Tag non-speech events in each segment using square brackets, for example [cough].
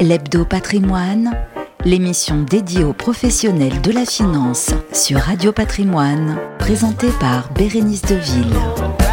L'Hebdo Patrimoine, l'émission dédiée aux professionnels de la finance sur Radio Patrimoine, présentée par Bérénice Deville.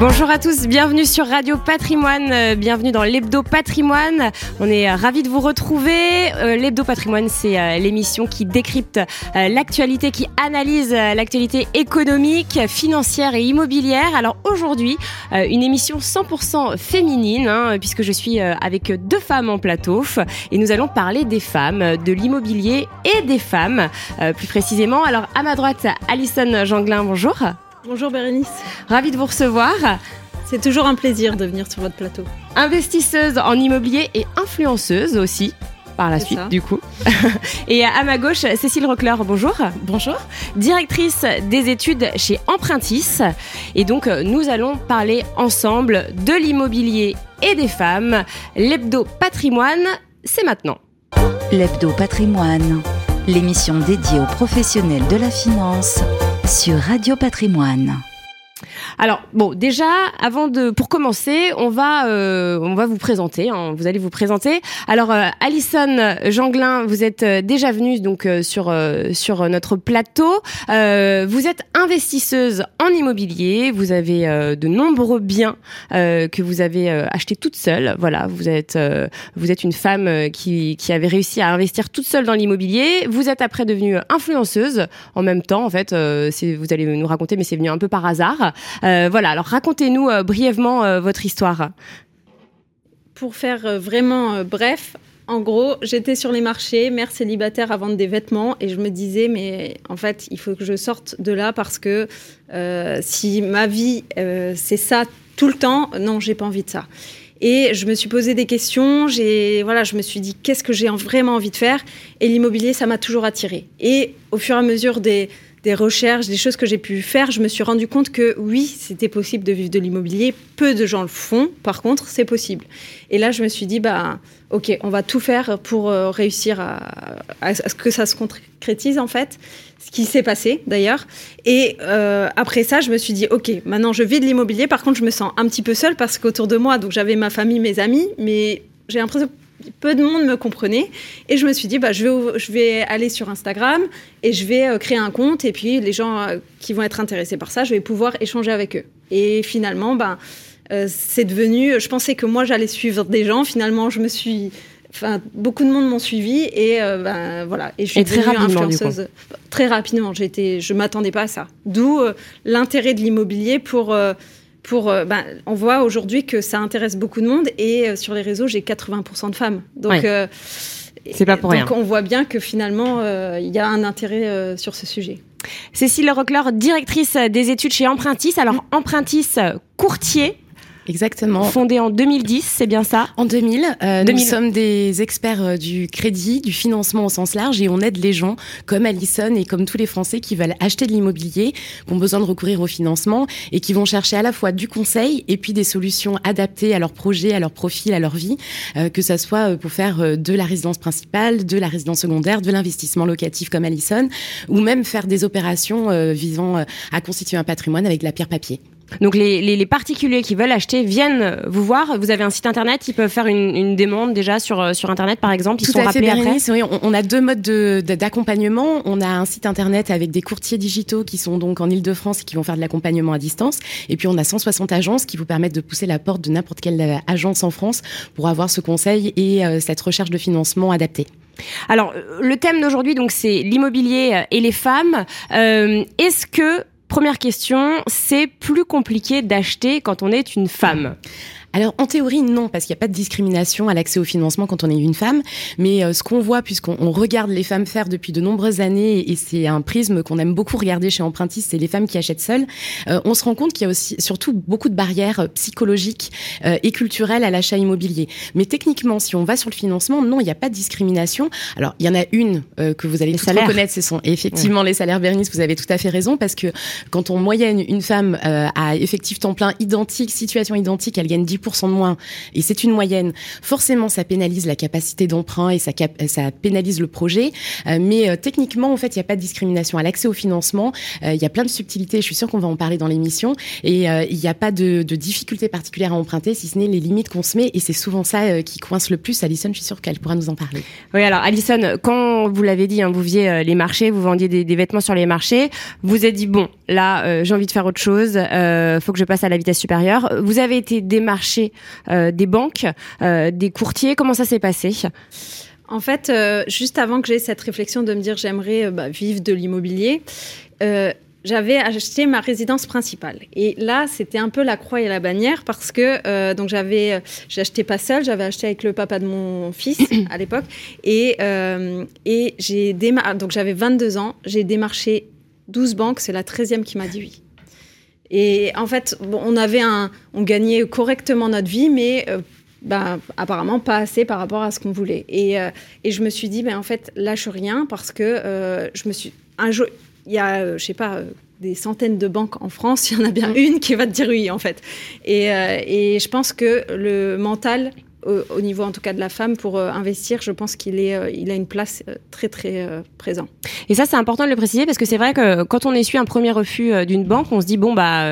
Bonjour à tous, bienvenue sur Radio Patrimoine, euh, bienvenue dans l'Hebdo Patrimoine. On est euh, ravis de vous retrouver. Euh, L'Hebdo Patrimoine, c'est l'émission qui décrypte l'actualité, qui analyse l'actualité économique, financière et immobilière. Alors aujourd'hui, une émission 100% féminine, hein, puisque je suis avec deux femmes en plateau et nous allons parler des femmes, de l'immobilier et des femmes, plus précisément. Alors à ma droite, Alison Janglin, bonjour. Bonjour Bérénice. Ravi de vous recevoir. C'est toujours un plaisir de venir sur votre plateau. Investisseuse en immobilier et influenceuse aussi par la suite, du coup. [laughs] et à ma gauche, Cécile Rockler, bonjour. Bonjour. Directrice des études chez Empruntis. Et donc, nous allons parler ensemble de l'immobilier et des femmes. L'hebdo patrimoine, c'est maintenant. L'hebdo patrimoine, l'émission dédiée aux professionnels de la finance sur Radio Patrimoine. Alors bon, déjà, avant de, pour commencer, on va, euh, on va vous présenter. Hein, vous allez vous présenter. Alors, euh, Alison Janglin, vous êtes euh, déjà venue donc euh, sur sur notre plateau. vous êtes investisseuse en immobilier. Vous avez de nombreux biens que vous avez achetés toute seule. Voilà, vous êtes vous êtes une femme qui qui avait réussi à investir toute seule dans l'immobilier. Vous êtes après devenue influenceuse en même temps. En fait, c'est vous allez nous raconter, mais c'est venu un peu par hasard. Euh, voilà, alors racontez-nous euh, brièvement euh, votre histoire. Pour faire vraiment bref, en gros, j'étais sur les marchés, mère célibataire à vendre des vêtements, et je me disais, mais en fait, il faut que je sorte de là parce que si ma vie, c'est ça tout le temps, non, j'ai pas envie de ça. Et je me suis posé des questions, j'ai, voilà, je me suis dit, qu'est-ce que j'ai vraiment envie de faire? Et l'immobilier, ça m'a toujours attiré. Et au fur et à mesure des, des recherches, des choses que j'ai pu faire, je me suis rendu compte que oui, c'était possible de vivre de l'immobilier. Peu de gens le font, par contre, c'est possible. Et là, je me suis dit, bah, ok, on va tout faire pour euh, réussir à, ce que ça se concrétise, en fait. Ce qui s'est passé, d'ailleurs. Et euh, après ça, je me suis dit, ok, maintenant je vis de l'immobilier. Par contre, je me sens un petit peu seule parce qu'autour de moi, donc j'avais ma famille, mes amis, mais j'ai l'impression peu de monde me comprenait. Et je me suis dit, bah, je, vais, je vais aller sur Instagram et je vais euh, créer un compte. Et puis, les gens euh, qui vont être intéressés par ça, je vais pouvoir échanger avec eux. Et finalement, bah, c'est devenu. Je pensais que moi, j'allais suivre des gens. Finalement, je me suis. Enfin, beaucoup de monde m'ont suivi et ben, voilà. Et je suis devenue influenceuse très rapidement. J'étais, je m'attendais pas à ça. D'où l'intérêt de l'immobilier pour pour, ben, on voit aujourd'hui que ça intéresse beaucoup de monde et euh, sur les réseaux, j'ai 80% de femmes. Donc, euh, c'est pas pour donc on voit bien que finalement, il y a un intérêt sur ce sujet. Cécile Rockler, directrice des études chez Empruntis. Alors, Empruntis, courtier, Exactement. Fondé en 2010, c'est bien ça? En 2000. Euh, Nous sommes des experts euh, du crédit, du financement au sens large et on aide les gens comme Alison et comme tous les Français qui veulent acheter de l'immobilier, qui ont besoin de recourir au financement et qui vont chercher à la fois du conseil et puis des solutions adaptées à leur projet, à leur profil, à leur vie, euh, que ça soit euh, pour faire de la résidence principale, de la résidence secondaire, de l'investissement locatif comme Alison, ou même faire des opérations visant à constituer un patrimoine avec de la pierre papier. Donc les, les, les, particuliers qui veulent acheter viennent vous voir. Vous avez un site internet, ils peuvent faire une, une demande déjà sur euh, sur internet par exemple. Ils Tout sont à rappelés après. Oui, on, on, a deux modes d'accompagnement. on a un site internet avec des courtiers digitaux qui sont donc en Ile-de-France et qui vont faire de l'accompagnement à distance. Et puis on a 160 agences qui vous permettent de pousser la porte de n'importe quelle euh, agence en France pour avoir ce conseil et euh, cette recherche de financement adaptée. Alors le thème d'aujourd'hui donc c'est l'immobilier et les femmes. Euh, Est-ce que Première question, c'est plus compliqué d'acheter quand on est une femme alors en théorie non, parce qu'il n'y a pas de discrimination à l'accès au financement quand on est une femme. Mais euh, ce qu'on voit, puisqu'on regarde les femmes faire depuis de nombreuses années, et c'est un prisme qu'on aime beaucoup regarder chez Empruntis, c'est les femmes qui achètent seules, euh, on se rend compte qu'il y a aussi surtout beaucoup de barrières euh, psychologiques et culturelles à l'achat immobilier. Mais techniquement, si on va sur le financement, non, il n'y a pas de discrimination. Alors il y en a une que vous allez reconnaître, ce sont effectivement les salaires Bernice, vous avez tout à fait raison, parce que quand on moyenne une femme à effectif temps plein identique, situation identique, elle gagne 10 10% de moins, et c'est une moyenne, forcément ça pénalise la capacité d'emprunt et ça, ça pénalise le projet. Euh, mais techniquement, en fait, il n'y a pas de discrimination à l'accès au financement. Il y a plein de subtilités, je suis sûre qu'on va en parler dans l'émission, et il n'y a pas de, de difficultés particulières à emprunter, si ce n'est les limites qu'on se met, et c'est souvent ça qui coince le plus. Alison, je suis sûre qu'elle pourra nous en parler. Oui, alors Alison, quand vous l'avez dit, hein, vous visiez les marchés, vous vendiez des, des, vêtements sur les marchés, vous avez dit bon, là, j'ai envie de faire autre chose, euh, faut que je passe à la vitesse supérieure. Vous avez été démarché euh, des banques, euh, des courtiers. Comment ça s'est passé? En fait, euh, juste avant que j'ai cette réflexion de me dire j'aimerais bah, vivre de l'immobilier, j'avais acheté ma résidence principale. Et là, c'était un peu la croix et la bannière parce que donc j'avais, j'ai acheté pas seul, j'avais acheté avec le papa de mon fils [coughs] à l'époque. Et, et j'ai donc j'avais 22 ans, j'ai démarché 12 banques, c'est la 13e qui m'a dit oui. Et en fait, on avait un, on gagnait correctement notre vie, mais euh, ben, apparemment pas assez par rapport à ce qu'on voulait. Et, euh, et, je me suis dit, ben, en fait, lâche rien parce que euh, je me suis. Un jour, il y a, je sais pas, des centaines de banques en France, [laughs] il y en a bien une qui va te dire oui, en fait. Et, et je pense que le mental au, niveau en tout cas de la femme pour euh, investir, je pense qu'il est, euh, il a une place euh, très très présent. Et ça c'est important de le préciser parce que c'est vrai que quand on essuie un premier refus d'une banque, on se dit bon bah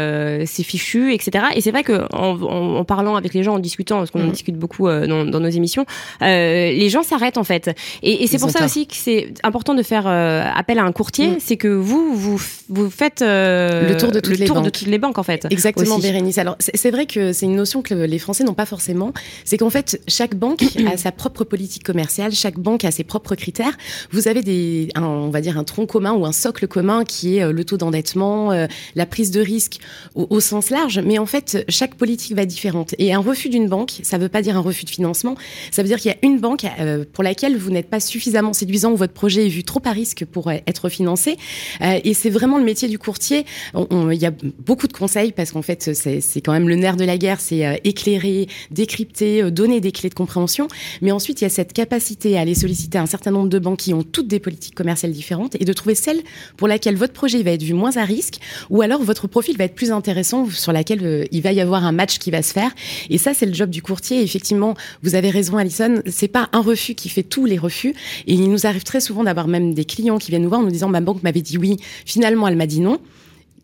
c'est fichu, etc. Et c'est vrai que en, en, parlant avec les gens, en discutant, parce qu'on mmh. discute beaucoup dans, dans, nos émissions, les gens s'arrêtent en fait. Et, et c'est pour ça aussi que c'est important de faire appel à un courtier, mmh. c'est que vous vous vous faites le tour de toutes, le les, tour banques. de toutes les banques en fait. Exactement, Bérénice. Alors c'est vrai que c'est une notion que les Français n'ont pas forcément, c'est qu'en fait chaque banque [clears throat] a sa propre politique commerciale, chaque banque a ses propres critères. Vous avez des, on va dire un tronc commun ou un socle commun qui est euh, le taux d'endettement, euh, la prise de risque au, sens large, mais en fait chaque politique va différente. Et un refus d'une banque, ça ne veut pas dire un refus de financement, ça veut dire qu'il y a une banque euh, pour laquelle vous n'êtes pas suffisamment séduisant ou votre projet est vu trop à risque pour être financé. et c'est vraiment le métier du courtier. il y a beaucoup de conseils parce qu'en fait c'est quand même le nerf de la guerre, c'est éclairer, décrypter, donner des clés de compréhension. Mais ensuite, il y a cette capacité à aller solliciter un certain nombre de banques qui ont toutes des politiques commerciales différentes et de trouver celle pour laquelle votre projet va être vu moins à risque ou alors votre profil va être plus intéressant sur laquelle euh, il va y avoir un match qui va se faire. Et ça, c'est le job du courtier. effectivement, vous avez raison, Alison. C'est pas un refus qui fait tous les refus. Et il nous arrive très souvent d'avoir même des clients qui viennent nous voir en nous disant ma banque m'avait dit oui, finalement elle m'a dit non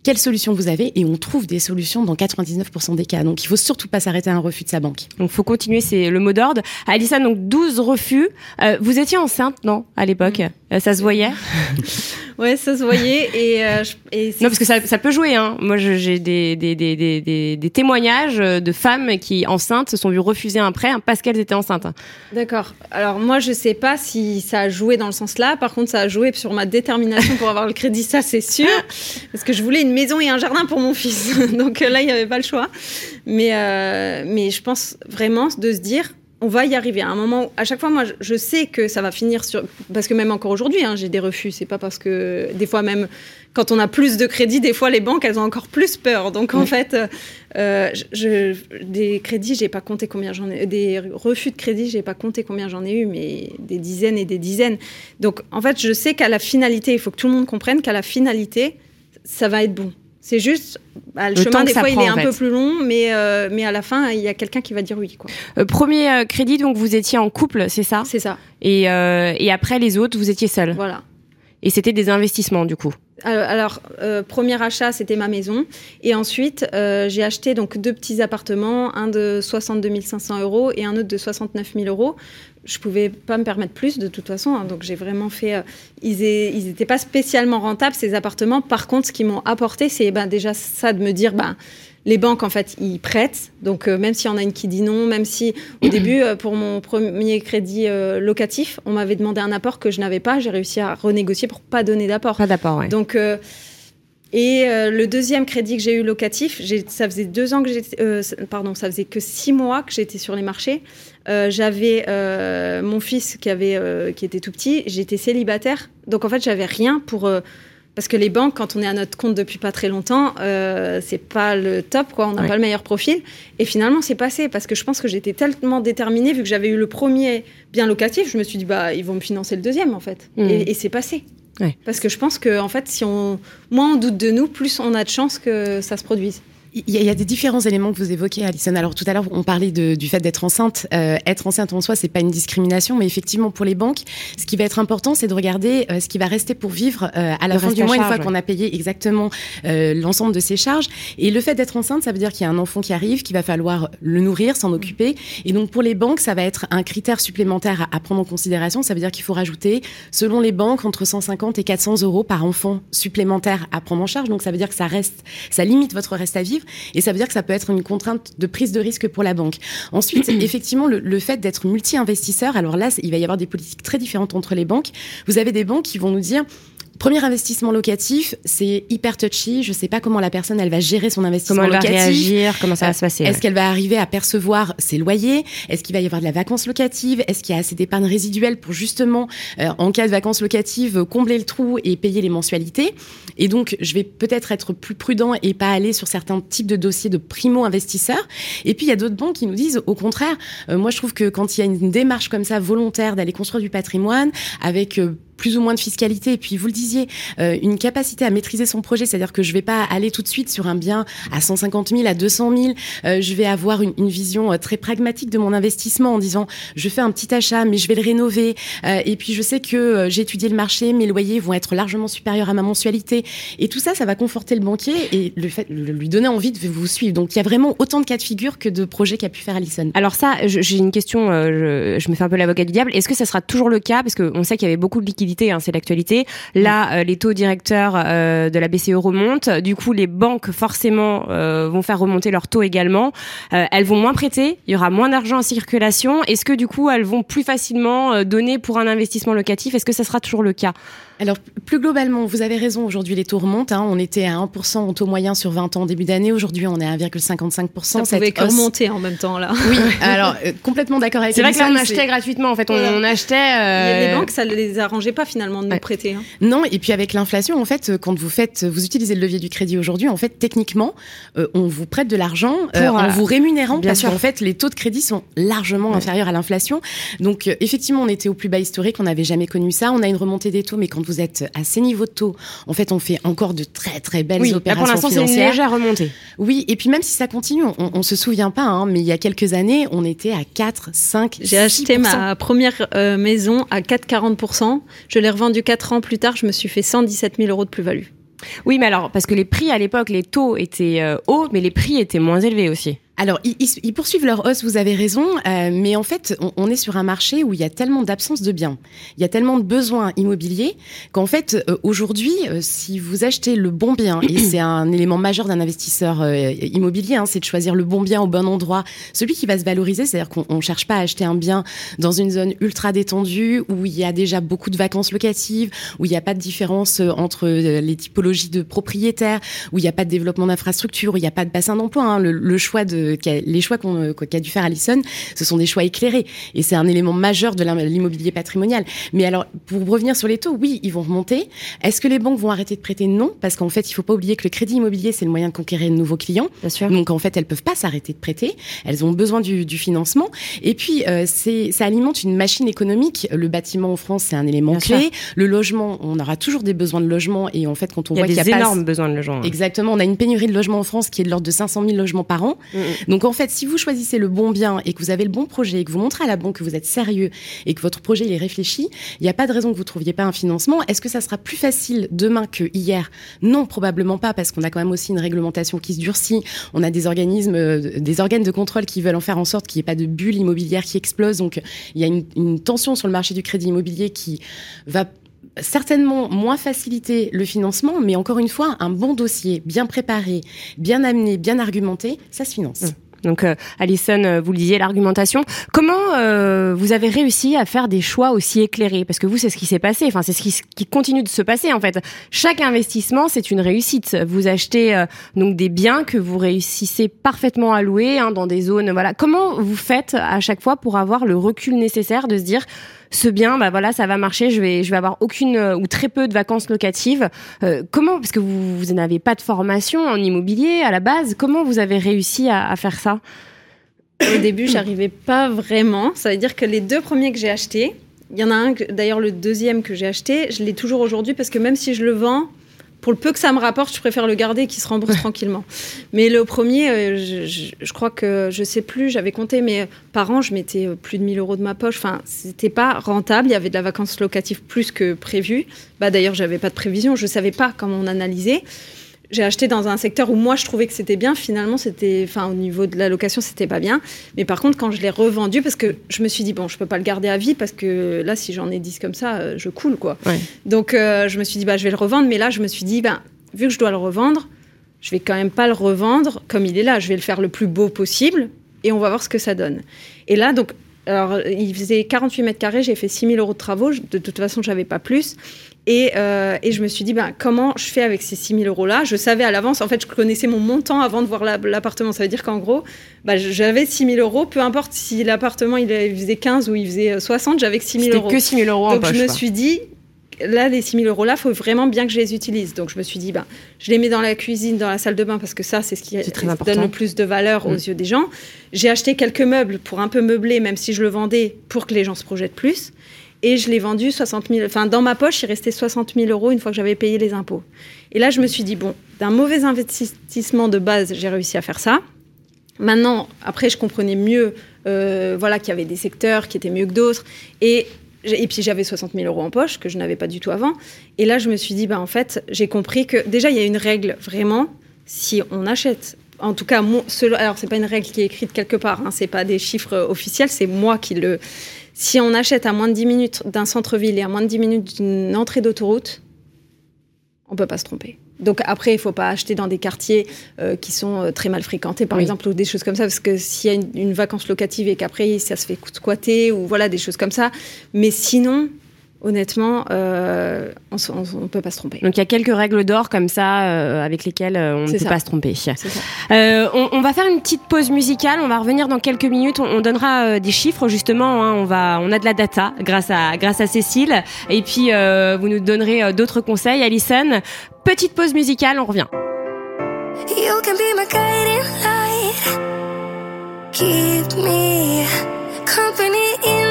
quelles solutions vous avez et on trouve des solutions dans 99% des cas. Donc il faut surtout pas s'arrêter à un refus de sa banque. Donc faut continuer, c'est le mot d'ordre. Alissa, donc 12 refus. Euh, vous étiez enceinte, non, à l'époque? Mm. euh, Ça se voyait? [laughs] Ouais, ça se voyait. Et, euh, non, parce que ça, ça peut jouer. Hein. Moi, j'ai des, des, des, des, des témoignages de femmes qui, enceintes, se sont vues refuser un prêt parce qu'elles étaient enceintes. D'accord. Alors moi, je sais pas si ça a joué dans le sens là. Par contre, ça a joué sur ma détermination pour avoir le crédit, ça c'est sûr. [laughs] Parce que je voulais une maison et un jardin pour mon fils. [laughs] Donc euh, là, il n'y avait pas le choix. Mais, euh, mais je pense vraiment de se dire, on va y arriver. À un moment, à chaque fois, moi, je sais que ça va finir sur. Parce que même encore aujourd'hui, hein, j'ai des refus. C'est pas parce que des fois même quand on a plus de crédits, des fois les banques elles ont encore plus peur. Donc en fait, euh, je, des crédits, j'ai pas compté combien j'en ai. Des refus de crédit, j'ai pas compté combien j'en ai eu, mais des dizaines et des dizaines. Donc en fait, je sais qu'à la finalité, il faut que tout le monde comprenne qu'à la finalité, ça va être bon. C'est juste, bah, le, chemin des fois il est un peu plus long, mais, euh, mais à la fin il y a quelqu'un qui va dire oui. Quoi. Euh, premier euh, crédit, donc vous étiez en couple, c'est ça? C'est ça. Et, et après les autres, vous étiez seul Voilà. Et c'était des investissements du coup alors, premier achat, c'était ma maison. Et ensuite, j'ai acheté donc deux petits appartements, un de 62 500 euros et un autre de 69 000 euros je pouvais pas me permettre plus de toute façon. Hein. donc j'ai vraiment fait. Euh, ils n'étaient pas spécialement rentables ces appartements. Par contre, ce qu'ils m'ont apporté, c'est ben, déjà ça de me dire, ben, les banques en fait, ils prêtent. Donc euh, même s'il y en a une qui dit non, même si au [clears throat] début euh, pour mon premier crédit locatif, on m'avait demandé un apport que je n'avais pas, j'ai réussi à renégocier pour pas donner d'apport. Pas d'apport, ouais. Donc et le deuxième crédit que j'ai eu locatif, ça faisait deux ans que j'étais, pardon, ça faisait que six mois que j'étais sur les marchés. Euh, j'avais euh, mon fils qui avait euh, qui était tout petit, j'étais célibataire, donc en fait j'avais rien pour parce que les banques, quand on est à notre compte depuis pas très longtemps, c'est pas le top, quoi. On n'a pas le meilleur profil. Et finalement, c'est passé parce que je pense que j'étais tellement déterminée, vu que j'avais eu le premier bien locatif, je me suis dit bah ils vont me financer le deuxième en fait. Mmh. Et, c'est passé. Parce que je pense que en fait, si on moins on doute de nous, plus on a de chances que ça se produise. Il y, a des différents éléments que vous évoquez, Alison. Alors tout à l'heure, on parlait de, du fait d'être enceinte. Euh, être enceinte en soi, c'est pas une discrimination, mais effectivement pour les banques, ce qui va être important, c'est de regarder euh, ce qui va rester pour vivre euh, à la fin du mois, une fois qu'on a payé exactement l'ensemble de ses charges. Et le fait d'être enceinte, ça veut dire qu'il y a un enfant qui arrive, qu'il va falloir le nourrir, s'en occuper. Et donc pour les banques, ça va être un critère supplémentaire à, à prendre en considération. Ça veut dire qu'il faut rajouter, selon les banques, entre 150 et 400 euros par enfant supplémentaire à prendre en charge. Donc ça veut dire que ça reste, ça limite votre reste à vivre et ça veut dire que ça peut être une contrainte de prise de risque pour la banque. Ensuite, [clears throat] effectivement, le, le fait d'être multi-investisseur, alors là, il va y avoir des politiques très différentes entre les banques. Vous avez des banques qui vont nous dire Premier investissement locatif, c'est hyper touchy. Je sais pas comment la personne elle va gérer son investissement comment elle Va réagir, comment ça va se passer Est-ce qu'elle va arriver à percevoir ses loyers? Est-ce qu'il va y avoir de la vacance locative? Est-ce qu'il y a assez d'épargne résiduelle pour justement, euh, en cas de vacances locatives, combler le trou et payer les mensualités? Et donc, je vais peut-être être plus prudent et pas aller sur certains types de dossiers de primo-investisseurs. Et puis, il y a d'autres banques qui nous disent, au contraire, euh, moi je trouve que quand il y a une démarche comme ça volontaire d'aller construire du patrimoine avec euh, plus ou moins de fiscalité. Et puis, vous le disiez, euh, une capacité à maîtriser son projet, c'est-à-dire que je vais pas aller tout de suite sur un bien à 150 000, à 200 000. Euh, je vais avoir une, une vision euh, très pragmatique de mon investissement en disant, je fais un petit achat, mais je vais le rénover. Euh, et puis, je sais que euh, j'ai étudié le marché, mes loyers vont être largement supérieurs à ma mensualité. Et tout ça, ça va conforter le banquier et le fait, le, lui donner envie de vous suivre. Donc, il y a vraiment autant de cas de figure que de projets qu'a pu faire Alison. Alors ça, j'ai une question, je, je, me fais un peu l'avocat du diable. Est-ce que ça sera toujours le cas? Parce qu'on sait qu'il y avait beaucoup de liquidités Hein, c'est l'actualité. Là, euh, les taux directeurs euh, de la BCE remontent. Du coup, les banques forcément euh, vont faire remonter leurs taux également. elles vont moins prêter. Il y aura moins d'argent en circulation. Est-ce que du coup, elles vont plus facilement donner pour un investissement locatif? Est-ce que ça sera toujours le cas? Alors, plus globalement, vous avez raison, aujourd'hui les taux remontent. Hein. On était à 1% en taux moyen sur 20 ans début d'année. Aujourd'hui, on est à 1,55%. Ça pouvait que remonter en même temps, là. [laughs] Oui, alors, euh, complètement d'accord avec C'est vrai que là, on achetait gratuitement, en fait. On, on achetait... Euh... Les banques, ça ne les arrangeait pas, finalement, de nous prêter. Hein. Non, et puis avec l'inflation, en fait, quand vous faites, vous utilisez le levier du crédit aujourd'hui, en fait, techniquement, euh, on vous prête de l'argent euh, en vous rémunérant Bien parce qu'en fait, les taux de crédit sont largement ouais. inférieurs à l'inflation. Donc, euh, effectivement, on était au plus bas historique, on n'avait jamais connu ça. On a une remontée des taux, mais quand vous êtes à ces niveaux de taux, en fait, on fait encore de très très belles oui, opérations là pour financières. c'est une légère remontée. Oui, et puis même si ça continue, on, on se souvient pas, hein, mais il y a quelques années, on était à 4, 5, J'ai acheté ma première euh, maison à 4,40%. Je l'ai revendue 4 ans plus tard, je me suis fait 117 000 euros de plus-value. Oui, mais alors, parce que les prix à l'époque, les taux étaient euh, hauts, mais les prix étaient moins élevés aussi. Alors, ils, ils, poursuivent leur hausse, vous avez raison, euh, mais en fait, on, on, est sur un marché où il y a tellement d'absence de biens, il y a tellement de besoins immobiliers qu'en fait, euh, aujourd'hui, euh, si vous achetez le bon bien, et c'est un élément majeur d'un investisseur euh, immobilier, hein, c'est de choisir le bon bien au bon endroit, celui qui va se valoriser, c'est-à-dire qu'on ne cherche pas à acheter un bien dans une zone ultra détendue, où il y a déjà beaucoup de vacances locatives, où il n'y a pas de différence entre les typologies de propriétaires, où il n'y a pas de développement d'infrastructures, où il n'y a pas de bassin d'emploi. Hein, le, le choix de a, les choix qu'on qu a dû faire Alison, ce sont des choix éclairés. Et c'est un élément majeur de l'immobilier patrimonial. Mais alors, pour revenir sur les taux, oui, ils vont remonter. Est-ce que les banques vont arrêter de prêter? Non, parce qu'en fait, il faut pas oublier que le crédit immobilier, c'est le moyen de conquérir de nouveaux clients. Bien sûr. Donc, en fait, elles peuvent pas s'arrêter de prêter. Elles ont besoin du, du financement. Et puis, euh, ça alimente une machine économique. Le bâtiment en France, c'est un élément Bien clé. Sûr. Le logement, on aura toujours des besoins de logement. Et en fait, quand on il voit qu'il y a des énormes besoins de logement. Exactement. On a une pénurie de logements en France qui est de l'ordre de 500 000 logements par an. Mm -hmm. Donc, en fait, si vous choisissez le bon bien et que vous avez le bon projet et que vous montrez à la banque que vous êtes sérieux et que votre projet est réfléchi, il n'y a pas de raison que vous trouviez pas un financement. Est-ce que ça sera plus facile demain que hier? Non, probablement pas, parce qu'on a quand même aussi une réglementation qui se durcit. On a des organismes, euh, des organes de contrôle qui veulent en faire en sorte qu'il n'y ait pas de bulle immobilière qui explose. Donc, il y a une, une tension sur le marché du crédit immobilier qui va certainement moins faciliter le financement, mais encore une fois, un bon dossier, bien préparé, bien amené, bien argumenté, ça se finance. Mmh. Donc, euh, Alison, euh, vous le disiez, l'argumentation. Comment euh, vous avez réussi à faire des choix aussi éclairés? Parce que vous, c'est ce qui s'est passé. Enfin, c'est ce qui, qui, continue de se passer en fait. Chaque investissement, c'est une réussite. Vous achetez euh, donc des biens que vous réussissez parfaitement à louer hein, dans des zones. Voilà. Comment vous faites à chaque fois pour avoir le recul nécessaire de se dire ce bien, bah voilà, ça va marcher. Je vais, je vais avoir aucune euh, ou très peu de vacances locatives. Euh, comment, parce que vous, n'avez pas de formation en immobilier à la base, comment vous avez réussi à, à faire ça? Au début, j'arrivais pas vraiment. Ça veut dire que les deux premiers que j'ai achetés, il y en a un, d'ailleurs le deuxième que j'ai acheté, je l'ai toujours aujourd'hui parce que même si je le vends, pour le peu que ça me rapporte, je préfère le garder qui se rembourse [laughs] tranquillement. Mais le premier, euh, je, crois que je sais plus, j'avais compté, mais par an, je mettais euh, plus de 1000 euros de ma poche. Enfin, c'était pas rentable. Il y avait de la vacance locative plus que prévu. Bah d'ailleurs, j'avais pas de prévision, je savais pas comment on analysait j'ai acheté dans un secteur où moi je trouvais que c'était bien. Finalement, c'était, enfin, au niveau de la location, c'était pas bien. Mais par contre, quand je l'ai revendu, parce que je me suis dit bon, je peux pas le garder à vie parce que là, si j'en ai 10 comme ça, euh, je coule quoi. Donc, euh, je me suis dit bah, je vais le revendre. Mais là, je me suis dit ben, vu que je dois le revendre, je vais quand même pas le revendre comme il est là. Je vais le faire le plus beau possible et on va voir ce que ça donne. Et là, donc, alors, il faisait 48 mètres carrés, j'ai fait 6 000 euros de travaux. De toute façon, j'avais pas plus. Euh, et, je me suis dit, ben, comment je fais avec ces 6 000 euros-là? Je savais à l'avance, en fait, je connaissais mon montant avant de voir l'appartement. Ça veut dire qu'en gros, ben, j'avais 6 000 euros, peu importe si l'appartement il faisait 15 ou il faisait 60, j'avais que 6 000 euros. que 6 000 euros en Donc je me suis dit, là, les 6 000 euros-là, il faut vraiment bien que je les utilise. Donc je me suis dit, ben, je les mets dans la cuisine, dans la salle de bain, parce que ça, c'est ce qui donne le plus de valeur aux mm. yeux des gens. J'ai acheté quelques meubles pour un peu meubler, même si je le vendais, pour que les gens se projettent plus. Et je l'ai vendu 60 000. Enfin, dans ma poche, il restait 60 000 euros une fois que j'avais payé les impôts. Et là, je me suis dit, bon, d'un mauvais investissement de base, j'ai réussi à faire ça. Maintenant, après, je comprenais mieux euh, voilà, qu'il y avait des secteurs qui étaient mieux que d'autres. Et, et puis, j'avais 60 000 euros en poche, que je n'avais pas du tout avant. Et là, je me suis dit, bah, en fait, j'ai compris que déjà, il y a une règle vraiment. Si on achète en tout cas, mon, alors c'est pas une règle qui est écrite quelque part, hein, c'est pas des chiffres officiels, c'est moi qui le, si on achète à moins de 10 minutes d'un centre-ville et à moins de 10 minutes d'une entrée d'autoroute, on peut pas se tromper. Donc après, il faut pas acheter dans des quartiers euh, qui sont euh, très mal fréquentés, par exemple, ou des choses comme ça, parce que s'il y a une, une vacance locative et qu'après ça se fait squatter ou voilà des choses comme ça. Mais sinon, honnêtement, euh, on ne peut pas se tromper. Donc il y a quelques règles d'or comme ça euh, avec lesquelles euh, on ne peut pas se tromper. On, va faire une petite pause musicale. On va revenir dans quelques minutes. On, donnera des chiffres justement. Hein. on va, on a de la data grâce à grâce à Cécile. Et puis vous nous donnerez d'autres conseils. Alison, petite pause musicale. On revient. Keep me company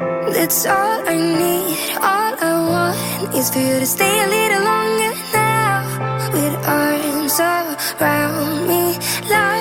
That's all I need. All I want is for you to stay a little longer now. With arms around me like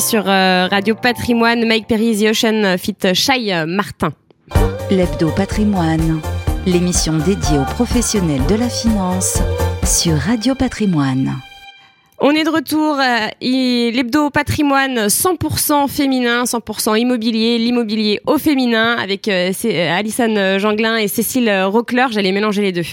sur euh, Radio Patrimoine. Mike Perry, The Ocean Fit Shai Martin. L'hebdo patrimoine. l'émission dédiée aux professionnels de la finance sur Radio Patrimoine. On est de retour, euh, l'hebdo patrimoine 100% féminin, 100% immobilier, l'immobilier au féminin avec euh, euh Alison Janglin et Cécile Rockler, j'allais mélanger les deux.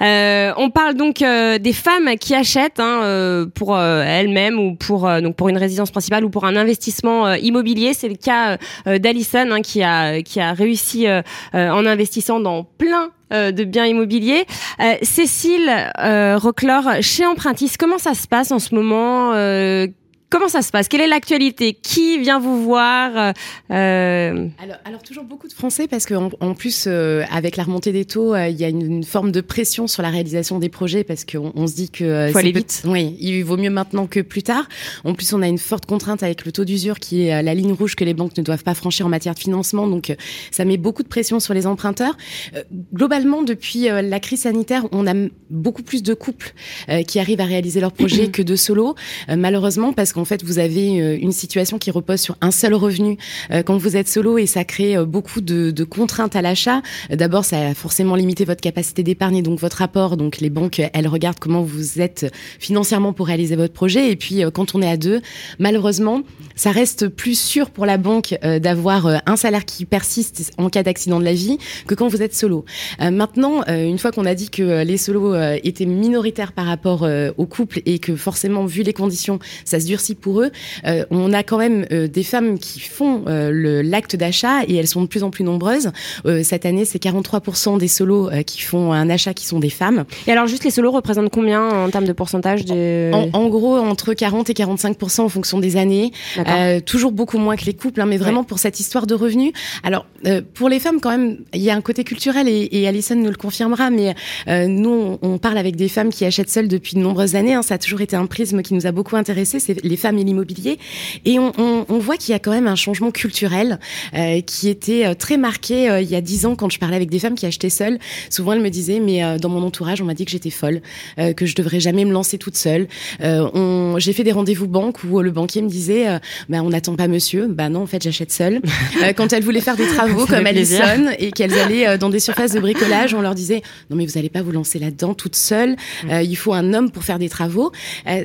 Euh, on parle donc des femmes qui achètent hein, pour elles-mêmes ou pour donc pour une résidence principale ou pour un investissement immobilier. C'est le cas d'Alison hein, qui a qui a réussi en investissant dans plein de biens immobiliers. Euh, Cécile euh, chez Empruntis, comment ça se passe en ce moment euh, Comment ça se passe? Quelle est l'actualité? Qui vient vous voir? Euh, euh alors, alors, toujours beaucoup de Français parce qu'en en plus, euh, avec la remontée des taux, euh, il y a une, forme de pression sur la réalisation des projets parce qu'on on se dit que faut aller vite. Oui, il vaut mieux maintenant que plus tard. En plus, on a une forte contrainte avec le taux d'usure qui est la ligne rouge que les banques ne doivent pas franchir en matière de financement. Donc, ça met beaucoup de pression sur les emprunteurs. globalement, depuis la crise sanitaire, on a beaucoup plus de couples qui arrivent à réaliser leurs projets [clears throat] que de solos. malheureusement, parce qu'on en fait, vous avez euh, une situation qui repose sur un seul revenu euh, quand vous êtes solo et ça crée euh, beaucoup de, contraintes à l'achat. D'abord, ça a forcément limité votre capacité d'épargne donc votre apport. Donc, les banques, elles regardent comment vous êtes financièrement pour réaliser votre projet. Et puis, quand on est à deux, malheureusement, ça reste plus sûr pour la banque d'avoir un salaire qui persiste en cas d'accident de la vie que quand vous êtes solo. maintenant, une fois qu'on a dit que les solos étaient minoritaires par rapport aux couples et que forcément, vu les conditions, ça se durcit pour eux. Euh, on a quand même euh, des femmes qui font euh, l'acte d'achat et elles sont de plus en plus nombreuses. cette année, c'est 43% des solos qui font un achat qui sont des femmes. Et alors, juste les solos représentent combien en termes de pourcentage de... en, gros, entre 40 et 45% en fonction des années. toujours beaucoup moins que les couples, hein, mais vraiment pour cette histoire de revenus. Alors, pour les femmes, quand même, il y a un côté culturel et, et Alison nous le confirmera, mais nous, on, parle avec des femmes qui achètent seules depuis de nombreuses années. Hein, ça a toujours été un prisme qui nous a beaucoup intéressé. C'est les femmes et l'immobilier. Et on, on, on, voit qu'il y a quand même un changement culturel euh, qui était euh, très marqué euh, il y a dix ans quand je parlais avec des femmes qui achetaient seules. Souvent, elles me disaient, mais euh, dans mon entourage, on m'a dit que j'étais folle, que je devrais jamais me lancer toute seule. J'ai fait des rendez-vous banque où le banquier me disait, bah, on n'attend pas monsieur. Bah non, en fait, j'achète seule. [laughs] quand elles voulaient faire des travaux comme Alison et qu'elles allaient dans des surfaces de bricolage, on leur disait, non mais vous n'allez pas vous lancer là-dedans toute seule. il faut un homme pour faire des travaux.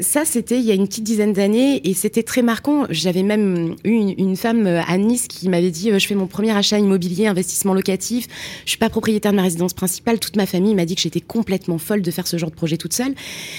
ça, c'était il y a une petite dizaine d'années et c'était très marquant. J'avais même eu une, femme euh, à Nice qui m'avait dit euh, je fais mon premier achat immobilier, investissement locatif. Je suis pas propriétaire de ma résidence principale. Toute ma famille m'a dit que j'étais complètement folle de faire ce genre de projet toute seule.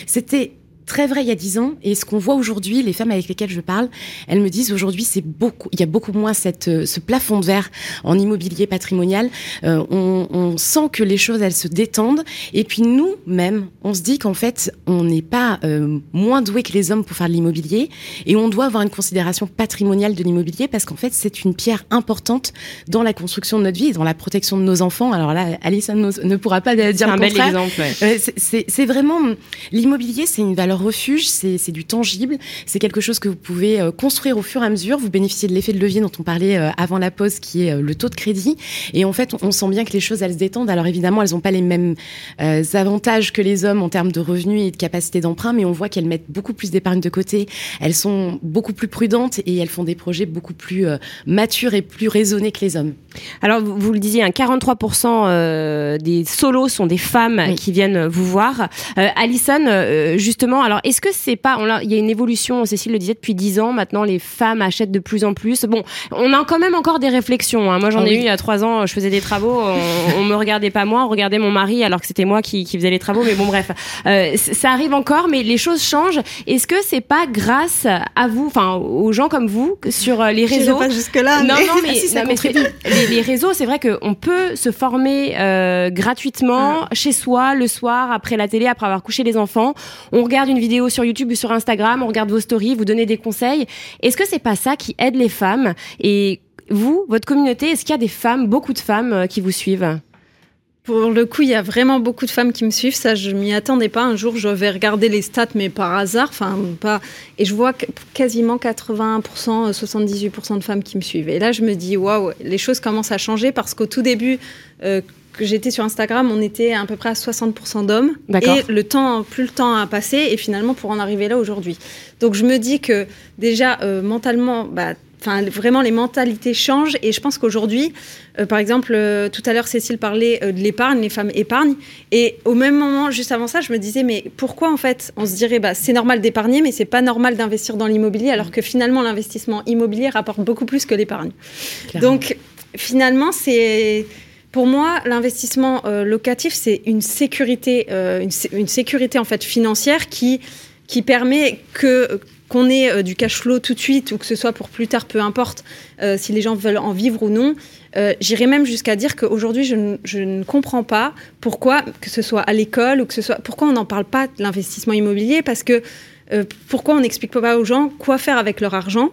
C'était très vrai il y a dix ans et ce qu'on voit aujourd'hui, les femmes avec lesquelles je parle, elles me disent aujourd'hui c'est beaucoup, il y a beaucoup moins cette euh, ce plafond de verre en immobilier patrimonial. Euh, on, on, sent que les choses elles se détendent et puis nous même on se dit qu'en fait on n'est pas euh, moins doué que les hommes pour faire de l'immobilier et on doit avoir une considération patrimoniale de l'immobilier parce qu'en fait c'est une pierre importante dans la construction de notre vie, dans la protection de nos enfants. Alors là, Alison ne pourra pas dire un le bel exemple. Ouais. C'est vraiment l'immobilier, c'est une valeur refuge, c'est du tangible, c'est quelque chose que vous pouvez euh, construire au fur et à mesure. Vous bénéficiez de l'effet de levier dont on parlait euh, avant la pause, qui est euh, le taux de crédit. Et en fait, on sent bien que les choses, elles se détendent. Alors évidemment, elles n'ont pas les mêmes avantages que les hommes en termes de revenus et de capacité d'emprunt, mais on voit qu'elles mettent beaucoup plus d'épargne de côté. Elles sont beaucoup plus prudentes et elles font des projets beaucoup plus matures et plus raisonnés que les hommes. Alors, vous, le disiez, 43% des solos sont des femmes qui viennent vous voir. Alison, justement, alors est-ce que c'est pas, il y a une évolution, Cécile le disait depuis dix ans, maintenant les femmes achètent de plus en plus. Bon, on a quand même encore des réflexions. Hein. Moi j'en ah ai eu il y a trois ans, je faisais des travaux, on, on me regardait pas moi, on regardait mon mari alors que c'était moi qui, qui faisais les travaux. Mais bon bref, euh, ça arrive encore, mais les choses changent. Est-ce que c'est pas grâce à vous, enfin aux gens comme vous, sur euh, les réseaux? pas jusque là. Non mais... non [laughs] mais, non, mais les, réseaux, c'est vrai qu'on peut se former euh, gratuitement ah. chez soi le soir après la télé, après avoir couché les enfants. On regarde une vidéo sur YouTube ou sur Instagram, on regarde vos stories, vous donnez des conseils. Est-ce que c'est pas ça qui aide les femmes? Et vous, votre communauté, est-ce qu'il y a des femmes, beaucoup de femmes euh, qui vous suivent? Pour le coup, il y a vraiment beaucoup de femmes qui me suivent. Ça, je m'y attendais pas. Un jour, je vais regarder les stats, mais par hasard. Enfin, pas. Et je vois quasiment 80%, 78% de femmes qui me suivent. Et là, je me dis, waouh, les choses commencent à changer parce qu'au tout début, euh, que j'étais sur Instagram, on était à peu près à 60% d'hommes. Et le temps, plus le temps a passé, et finalement pour en arriver là aujourd'hui. Donc je me dis que déjà euh, mentalement, bah, enfin vraiment les mentalités changent et je pense qu'aujourd'hui, euh, par exemple, euh, tout à l'heure Cécile parlait de l'épargne, les femmes épargnent et au même moment, juste avant ça, je me disais mais pourquoi en fait on se dirait bah c'est normal d'épargner mais c'est pas normal d'investir dans l'immobilier alors que finalement l'investissement immobilier rapporte beaucoup plus que l'épargne. Donc finalement c'est pour moi, l'investissement locatif, c'est une sécurité, une, une, sécurité en fait financière qui qui permet que qu'on ait euh, du cash flow tout de suite ou que ce soit pour plus tard, peu importe euh, si les gens veulent en vivre ou non. Euh, j'irais même jusqu'à dire qu'aujourd'hui, je, je, ne comprends pas pourquoi, que ce soit à l'école ou que ce soit, pourquoi on n'en parle pas de l'investissement immobilier, parce que pourquoi on n'explique pas aux gens quoi faire avec leur argent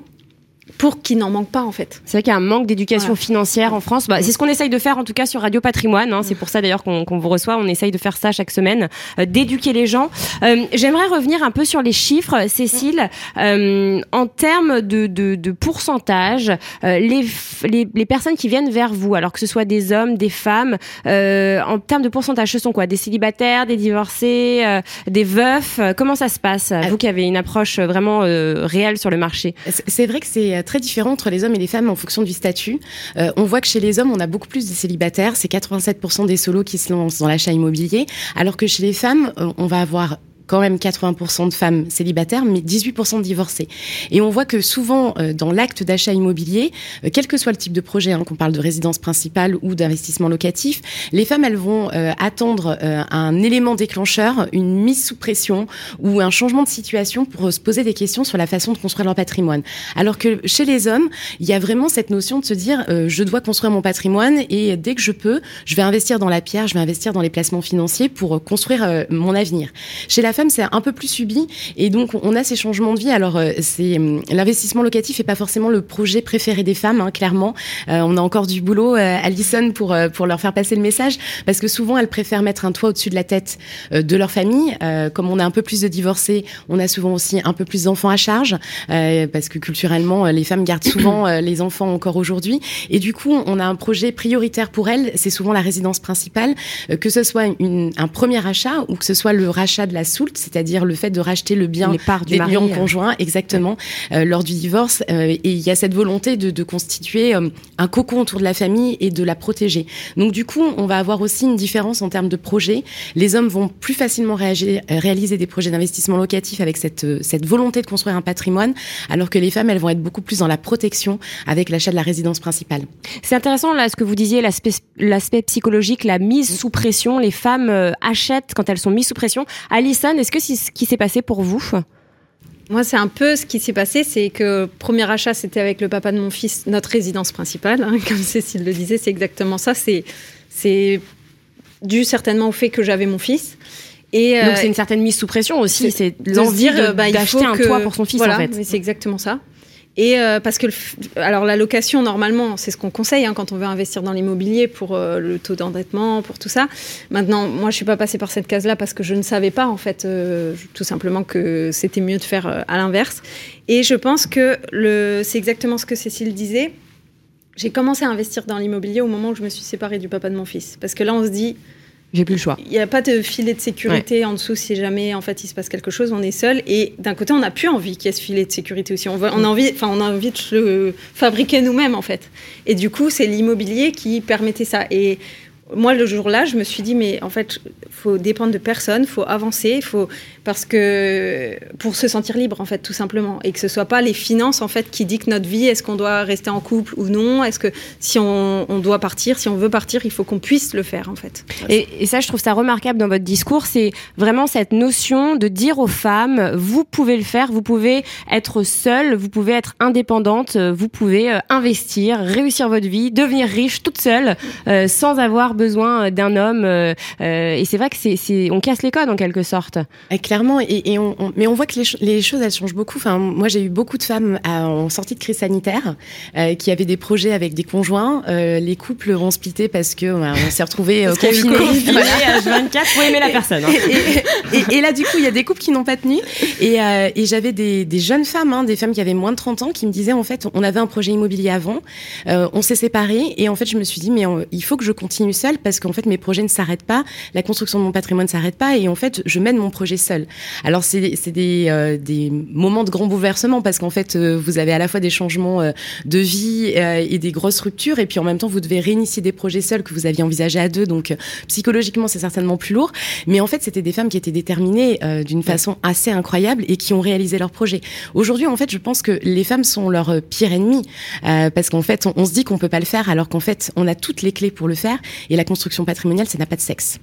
pour qu'il n'en manque pas en fait. C'est vrai qu'il y a un manque d'éducation financière en France. Bah, c'est ce qu'on essaye de faire en tout cas sur Radio Patrimoine. Hein. C'est pour ça d'ailleurs qu'on vous reçoit. On essaye de faire ça chaque semaine, euh, d'éduquer les gens. Euh, J'aimerais revenir un peu sur les chiffres, Cécile. Euh, en termes de, de, de pourcentage, les, les, les, personnes qui viennent vers vous, alors que ce soit des hommes, des femmes, en termes de pourcentage, ce sont quoi? Des célibataires, des divorcés, des veufs? Comment ça se passe? Vous qui avez une approche vraiment réelle sur le marché. C'est vrai que c'est euh, très différent entre les hommes et les femmes en fonction du statut. Euh, on voit que chez les hommes, on a beaucoup plus de célibataires. C'est 87% des solos qui se lancent dans l'achat immobilier, alors que chez les femmes, euh, on va avoir quand même 80% de femmes célibataires, mais 18% de divorcées. Et on voit que souvent, euh, dans l'acte d'achat immobilier, euh, quel que soit le type de projet, hein, qu'on parle de résidence principale ou d'investissement locatif, les femmes, elles vont euh, attendre un élément déclencheur, une mise sous pression ou un changement de situation pour se poser des questions sur la façon de construire leur patrimoine. Alors que chez les hommes, il y a vraiment cette notion de se dire, je dois construire mon patrimoine et dès que je peux, je vais investir dans la pierre, je vais investir dans les placements financiers pour construire mon avenir. Chez la femme, c'est un peu plus subi. Et donc, on a ces changements de vie. Alors, euh, c'est hum, l'investissement locatif n'est pas forcément le projet préféré des femmes, hein, clairement. Euh, on a encore du boulot, euh, Alison, pour, pour leur faire passer le message. Parce que souvent, elles préfèrent mettre un toit au-dessus de la tête de leur famille. comme on a un peu plus de divorcés, on a souvent aussi un peu plus d'enfants à charge. parce que culturellement, les femmes gardent souvent les enfants encore aujourd'hui. Et du coup, on a un projet prioritaire pour elles. C'est souvent la résidence principale. que ce soit une, un premier achat ou que ce soit le rachat de la c'est-à-dire le fait de racheter le bien des liens conjoints, exactement, euh, lors du divorce. Euh, et il y a cette volonté de, de constituer euh, un cocon autour de la famille et de la protéger. Donc du coup, on va avoir aussi une différence en termes de projets. Les hommes vont plus facilement réagir, réaliser des projets d'investissement locatif avec cette, cette volonté de construire un patrimoine, alors que les femmes, elles vont être beaucoup plus dans la protection avec l'achat de la résidence principale. C'est intéressant là ce que vous disiez, l'aspect psychologique, la mise sous pression. Les femmes achètent quand elles sont mises sous pression. Alison, est-ce que c'est ce qui s'est passé pour vous moi, c'est un peu ce qui s'est passé, c'est que premier achat, c'était avec le papa de mon fils, notre résidence principale, hein, [laughs] comme Cécile le disait, c'est exactement ça. C'est, c'est dû certainement au fait que j'avais mon fils. Et donc c'est une certaine mise sous pression aussi, c'est l'envie bah, d'acheter un toit pour son fils en fait. C'est exactement ça. Et euh, parce que, alors la location, normalement, c'est ce qu'on conseille hein, quand on veut investir dans l'immobilier pour euh, le taux d'endettement, pour tout ça. Maintenant, moi, je suis pas passée par cette case-là parce que je ne savais pas, en fait, euh, tout simplement que c'était mieux de faire à l'inverse. Et je pense que c'est exactement ce que Cécile disait. J'ai commencé à investir dans l'immobilier au moment où je me suis séparée du papa de mon fils. Parce que là, on se dit, j'ai plus le choix. Il n'y a pas de filet de sécurité en dessous si jamais en fait il se passe quelque chose, on est seul. Et d'un côté, on n'a plus envie qu'il y ait ce filet de sécurité aussi. On, on, a envie, enfin, on a envie de le fabriquer nous-mêmes en fait. Et du coup, c'est l'immobilier qui permettait ça. Et moi, le jour-là, je me suis dit, mais en fait, faut dépendre de personne, faut avancer, faut parce que pour se sentir libre, en fait, tout simplement, et que ce soit pas les finances, en fait, qui dictent notre vie. Est-ce qu'on doit rester en couple ou non? Est-ce que si on, on, doit partir, si on veut partir, il faut qu'on puisse le faire, en fait. Et, et, ça, je trouve ça remarquable dans votre discours, c'est vraiment cette notion de dire aux femmes, vous pouvez le faire, vous pouvez être seule, vous pouvez être indépendante, vous pouvez euh, investir, réussir votre vie, devenir riche toute seule, euh, sans avoir besoin d'un homme. Euh, euh, et c'est vrai que c'est, on casse les codes en quelque sorte. Et clairement, et, et on, mais on voit que les, les, choses elles changent beaucoup. Enfin, moi j'ai eu beaucoup de femmes à, en sortie de crise sanitaire euh, qui avaient des projets avec des conjoints. Euh, les couples ont splitté parce que on s'est retrouvés confinés. à 24 pour aimer la personne. Hein. Et, et, là du coup il y a des couples qui n'ont pas tenu. Et, j'avais des, des, jeunes femmes, hein, des femmes qui avaient moins de 30 ans, qui me disaient en fait on avait un projet immobilier avant, on s'est séparés et en fait je me suis dit mais il faut que je continue seule parce qu'en fait mes projets ne s'arrêtent pas, la construction de mon patrimoine ne s'arrête pas et en fait je mène mon projet seul. Alors c'est des, des moments de grand bouleversement parce qu'en fait vous avez à la fois des changements de vie et des grosses ruptures et puis en même temps vous devez réinitier des projets seuls que vous aviez envisagés à deux. Donc psychologiquement c'est certainement plus lourd. Mais en fait c'était des femmes qui étaient déterminées d'une façon assez incroyable et qui ont réalisé leur projet. Aujourd'hui en fait je pense que les femmes sont leur pire ennemi parce qu'en fait on, se dit qu'on peut pas le faire alors qu'en fait on a toutes les clés pour le faire et la construction patrimoniale ça n'a pas de sexe.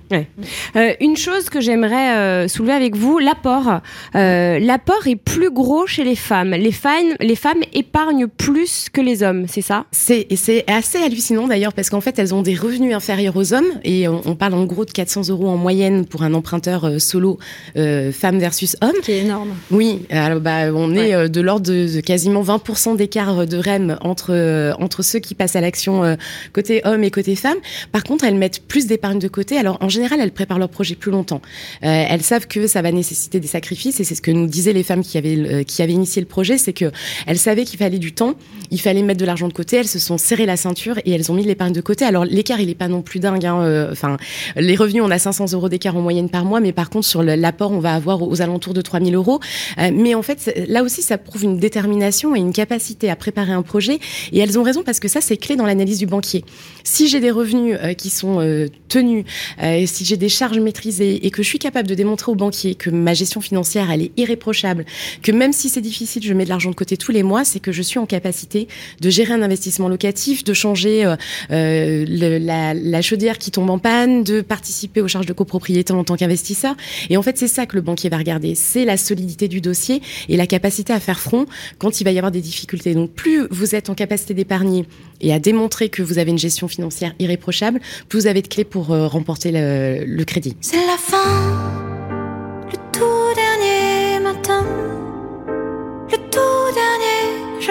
Euh, une chose que j'aimerais euh, soulever avec vous, l'apport. Euh, l'apport est plus gros chez les femmes. Les femmes, les femmes épargnent plus que les hommes, c'est ça? C'est c'est assez hallucinant d'ailleurs parce qu'en fait elles ont des revenus inférieurs aux hommes et on, parle en gros de 400 euros en moyenne pour un emprunteur euh, solo femme versus homme. Qui est énorme. Oui, alors bah on est de l'ordre de, de, quasiment 20% d'écart de REM entre entre ceux qui passent à l'action côté homme et côté femme. Par contre, elles mettent plus d'épargne de côté. Alors en général, elles préparent leur projet plus longtemps. Euh, elles savent que ça va nécessiter des sacrifices et c'est ce que nous disaient les femmes qui avaient euh, qui avaient initié le projet, c'est que elles savaient qu'il fallait du temps, il fallait mettre de l'argent de côté. Elles se sont serrées la ceinture et elles ont mis l'épargne de côté. Alors l'écart, il est pas non plus dingue. Hein, euh, enfin, les revenus, on a 500 euros d'écart en moyenne par mois, mais par contre sur l'apport, on va avoir aux alentours de 3000 euros. mais en fait, là aussi, ça prouve une détermination et une capacité à préparer un projet. Et elles ont raison parce que ça, c'est clé dans l'analyse du banquier. Si j'ai des revenus euh, qui sont euh, tenus, euh, si j'ai des charges maîtrisées et que je suis capable de démontrer au banquier que ma gestion financière elle est irréprochable, que même si c'est difficile, je mets de l'argent de côté tous les mois, c'est que je suis en capacité de gérer un investissement locatif, de changer la, la, chaudière qui tombe en panne, de participer aux charges de copropriété en tant qu'investisseur. Et en fait, c'est ça que le banquier va regarder, c'est la solidité du dossier et la capacité à faire front quand il va y avoir des difficultés. Donc plus vous êtes en capacité d'épargner et à démontrer que vous avez une gestion financière irréprochable, plus vous avez de clés pour euh, remporter le, le crédit. C'est la fin,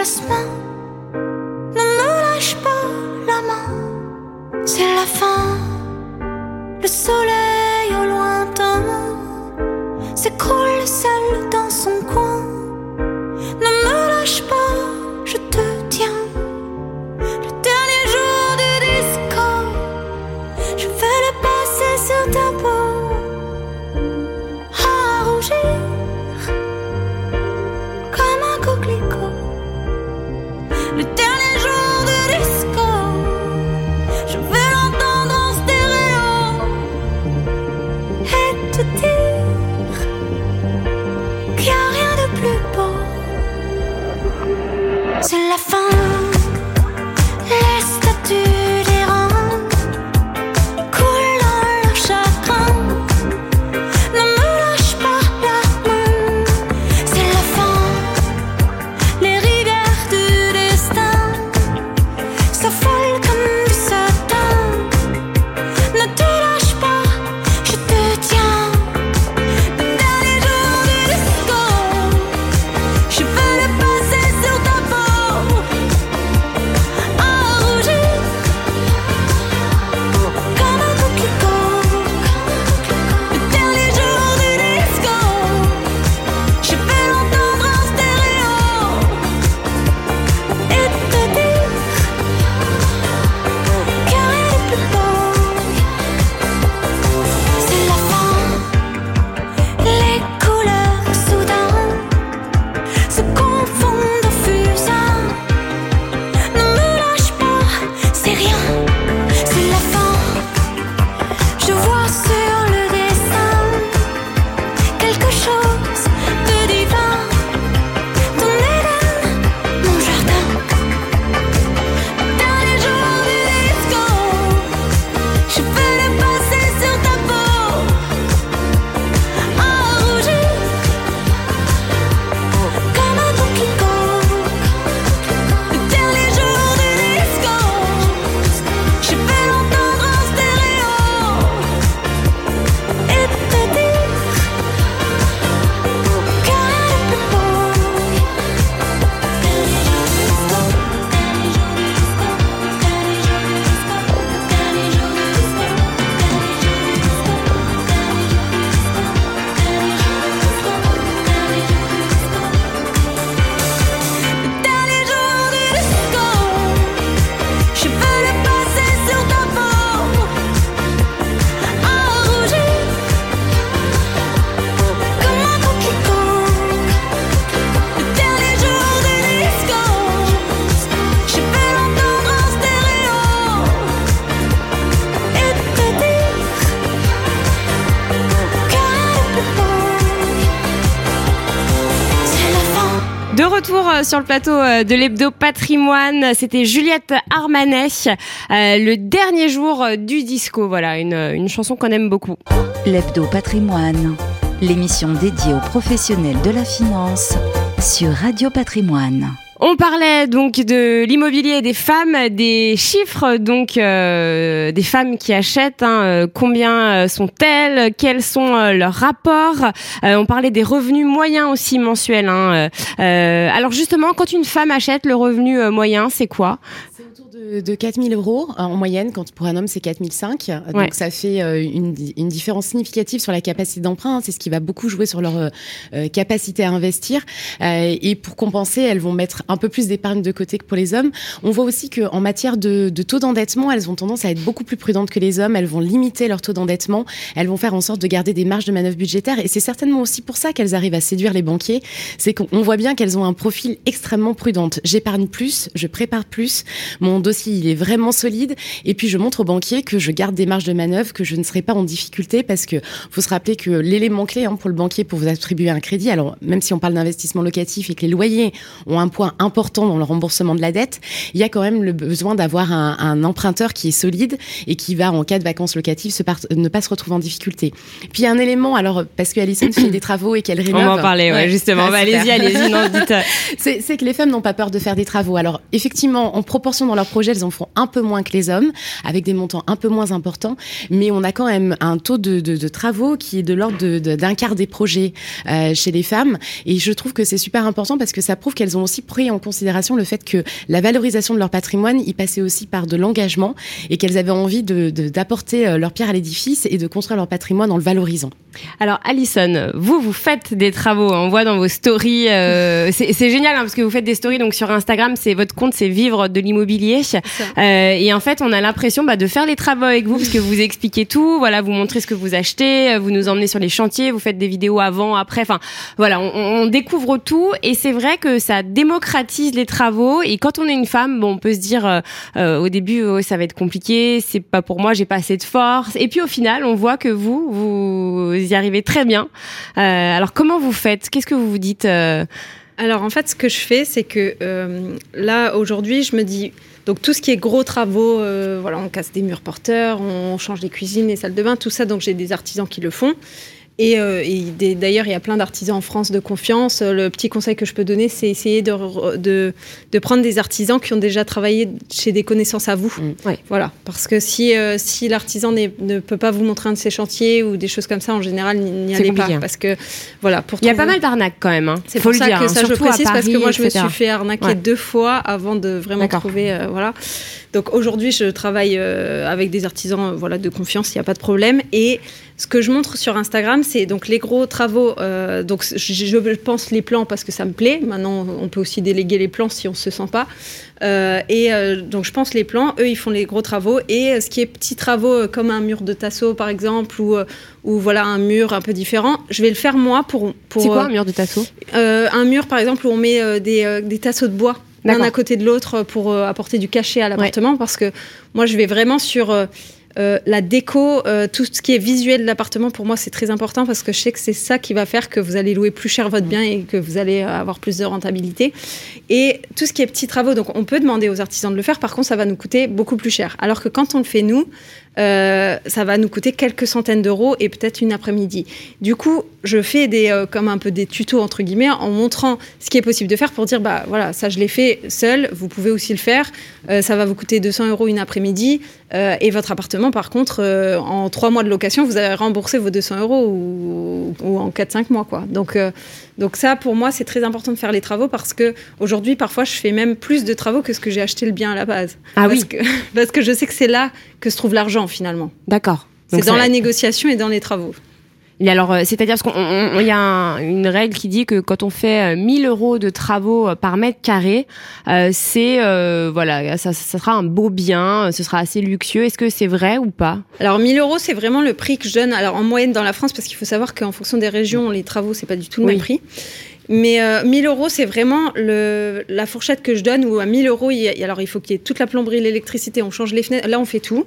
Ne me lâche pas la main, c'est la fin, le soleil au lointain s'écroule seul dans son coin. Ne me lâche pas, je te sur le plateau euh, de l'Hebdo Patrimoine. C'était Juliette Armanet, euh, le dernier jour du disco. Voilà, une, une chanson qu'on aime beaucoup. L'Hebdo Patrimoine, l'émission dédiée aux professionnels de la finance sur Radio Patrimoine. On parlait donc de l'immobilier des femmes, des chiffres donc euh, des femmes qui achètent. Hein, euh, combien euh, sont-elles Quels sont leurs rapports On parlait des revenus moyens aussi mensuels. Hein, alors justement, quand une femme achète, le revenu moyen, c'est quoi? De, 4000 euros en moyenne, quand pour un homme c'est 4005. Donc ça fait euh, une, une, différence significative sur la capacité d'emprunt. C'est ce qui va beaucoup jouer sur leur euh, capacité à investir. Euh, et pour compenser, elles vont mettre un peu plus d'épargne de côté que pour les hommes. On voit aussi qu'en matière de, de taux d'endettement, elles ont tendance à être beaucoup plus prudentes que les hommes. Elles vont limiter leur taux d'endettement. Elles vont faire en sorte de garder des marges de manœuvre budgétaires. Et c'est certainement aussi pour ça qu'elles arrivent à séduire les banquiers. C'est qu'on voit bien qu'elles ont un profil extrêmement prudente. J'épargne plus, je prépare plus. Mon dossier il est vraiment solide. Et puis je montre au banquier que je garde des marges de manœuvre, que je ne serai pas en difficulté parce que faut se rappeler que l'élément clé hein, pour le banquier pour vous attribuer un crédit, alors même si on parle d'investissement locatif et que les loyers ont un point important dans le remboursement de la dette, il y a quand même le besoin d'avoir un, un, emprunteur qui est solide et qui va en cas de vacances locatives se ne pas se retrouver en difficulté. Puis il y a un élément, alors parce que Alison fait des travaux et qu'elle rénove. On va en parler, ouais, justement. Bah, allez-y, allez-y, non, dites. [laughs] C'est que les femmes n'ont pas peur de faire des travaux. Alors effectivement, en proportion dans leur projet elles en font un peu moins que les hommes, avec des montants un peu moins importants, mais on a quand même un taux de, travaux qui est de l'ordre d'un quart des projets euh, chez les femmes. Et je trouve que c'est super important parce que ça prouve qu'elles ont aussi pris en considération le fait que la valorisation de leur patrimoine y passait aussi par de l'engagement et qu'elles avaient envie d'apporter euh, leur pierre à l'édifice et de construire leur patrimoine en le valorisant. Alors Alison, vous vous faites des travaux, on voit dans vos stories, euh, c'est génial hein, parce que vous faites des stories donc sur Instagram, c'est votre compte, c'est vivre de l'immobilier. Euh, et en fait, on a l'impression bah, de faire les travaux avec vous parce que vous expliquez tout, voilà, vous montrez ce que vous achetez, euh, vous nous emmenez sur les chantiers, vous faites des vidéos avant, après, enfin voilà, on, on, découvre tout et c'est vrai que ça démocratise les travaux. Et quand on est une femme, bon, on peut se dire euh, euh au début, oh, ça va être compliqué, c'est pas pour moi, j'ai pas assez de force. Et puis au final, on voit que vous, vous y arrivez très bien. Euh, alors comment vous faites? Qu'est-ce que vous vous dites alors en fait, ce que je fais, c'est que euh, là aujourd'hui, je me dis donc tout ce qui est gros travaux, euh, voilà, on casse des murs porteurs, on change des cuisines, les salles de bain, tout ça. Donc j'ai des artisans qui le font. Et, euh, d'ailleurs, il y a plein d'artisans en France de confiance. Le petit conseil que je peux donner, c'est essayer de, de, de, prendre des artisans qui ont déjà travaillé chez des connaissances à vous. Mm. Ouais. Voilà. Parce que si, euh, si l'artisan ne peut pas vous montrer un de ses chantiers ou des choses comme ça, en général, n'y allez pas. Parce que, voilà, pour il y a pas mal d'arnaques quand même. Hein. C'est pour ça que hein. ça, je précise, parce que moi, je me suis fait arnaquer ouais. deux fois avant de vraiment trouver. Euh, voilà. Donc aujourd'hui, je travaille euh, avec des artisans voilà, de confiance, il n'y a pas de problème. Et ce que je montre sur Instagram, c'est donc les gros travaux. Euh, donc je, pense les plans parce que ça me plaît. Maintenant, on peut aussi déléguer les plans si on ne se sent pas. Euh, et euh, donc je pense les plans, eux ils font les gros travaux et ce qui est petits travaux euh, comme un mur de tasseau par exemple ou, ou voilà un mur un peu différent, je vais le faire moi pour. pour c'est quoi un mur de tasseau Un mur par exemple où on met des, des tasseaux de bois l'un à côté de l'autre pour apporter du cachet à l'appartement ouais. parce que moi je vais vraiment sur euh, la déco, euh, tout ce qui est visuel de l'appartement, pour moi, c'est très important parce que je sais que c'est ça qui va faire que vous allez louer plus cher votre bien et que vous allez avoir plus de rentabilité. Et tout ce qui est petits travaux, donc on peut demander aux artisans de le faire, par contre, ça va nous coûter beaucoup plus cher. Alors que quand on le fait nous, euh, ça va nous coûter quelques centaines d'euros et peut-être une après-midi. Du coup, je fais des, euh, comme un peu des tutos entre guillemets en montrant ce qui est possible de faire pour dire bah voilà ça je l'ai fait seul, vous pouvez aussi le faire. Euh, ça va vous coûter 200 euros une après-midi et votre appartement par contre en trois mois de location vous avez remboursé vos 200 euros ou, ou en 4-5 mois quoi. Donc donc ça pour moi c'est très important de faire les travaux parce que aujourd'hui parfois je fais même plus de travaux que ce que j'ai acheté le bien à la base. Ah parce oui. Que, [laughs] parce que je sais que c'est là que se trouve l'argent finalement. D'accord. C'est dans la négociation et dans les travaux. Et alors, euh, c'est-à-dire qu'il y a un, une règle qui dit que quand on fait 1000 euros de travaux euh, par mètre carré, euh, c'est euh, voilà, ça, ça, sera un beau bien, ce sera assez luxueux. Est-ce que c'est vrai ou pas? Alors 1000 euros, c'est vraiment le prix que je donne. Alors en moyenne dans la France, parce qu'il faut savoir qu'en fonction des régions, les travaux, c'est pas du tout le oui. même prix. Mais euh, 1000 euros, c'est vraiment le, la fourchette que je donne. Où à 1000 euros, il y a, alors il faut qu'il y ait toute la plomberie, l'électricité, on change les fenêtres. Là, on fait tout.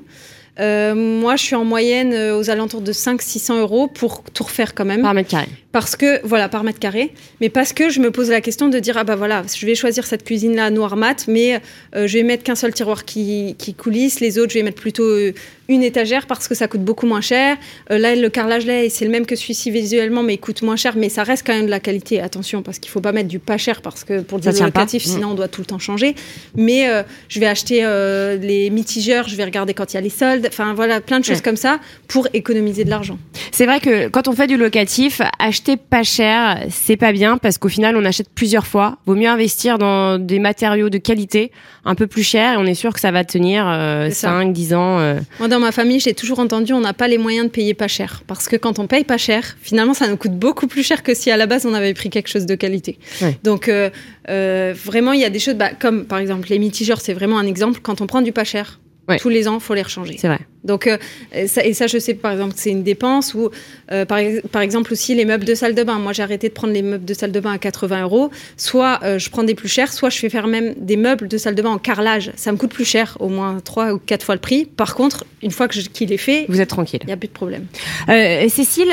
Euh, moi, je suis en moyenne euh, aux alentours de 500-600 euros pour tout refaire quand même. Par mètre carré. Parce que, voilà, par mètre carré. Mais parce que je me pose la question de dire, ah bah voilà, je vais choisir cette cuisine-là noir mat, mais euh, je vais mettre qu'un seul tiroir qui, qui coulisse. Les autres, je vais mettre plutôt une étagère parce que ça coûte beaucoup moins cher. Euh, là, le carrelage là, c'est le même que celui-ci visuellement, mais il coûte moins cher. Mais ça reste quand même de la qualité. Attention, parce qu'il faut pas mettre du pas cher parce que pour le Ça deal tient pas. locatif, Mm. sinon on doit tout le temps changer. Mais euh, je vais acheter euh, les mitigeurs, je vais regarder quand il y a les soldes. Enfin voilà, plein de choses Ouais. comme ça pour économiser de l'argent. C'est vrai que quand on fait du locatif, acheter pas cher, c'est pas bien parce qu'au final, on achète plusieurs fois. Vaut mieux investir dans des matériaux de qualité, un peu plus cher, et on est sûr que ça va tenir euh, C'est ça. 5, 10 ans. Dans ma famille, j'ai toujours entendu on n'a pas les moyens de payer pas cher. Parce que quand on paye pas cher, finalement, ça nous coûte beaucoup plus cher que si à la base on avait pris quelque chose de qualité. Ouais. Donc, euh, euh, vraiment, il y a des choses, bah, comme par exemple les mitigeurs, c'est vraiment un exemple. Quand on prend du pas cher, Ouais. tous les ans, faut les rechanger. C'est vrai. Donc, euh, ça, et ça, je sais par exemple que c'est une dépense ou euh, par, ex- par exemple aussi les meubles de salle de bain. Moi, j'ai arrêté de prendre les meubles de salle de bain à 80 euros. Soit euh, je prends des plus chers, soit je fais faire même des meubles de salle de bain en carrelage. Ça me coûte plus cher, au moins 3 ou 4 fois le prix. Par contre, une fois qu'il est fait, Vous êtes tranquille. il n'y a plus de problème. Euh, Cécile,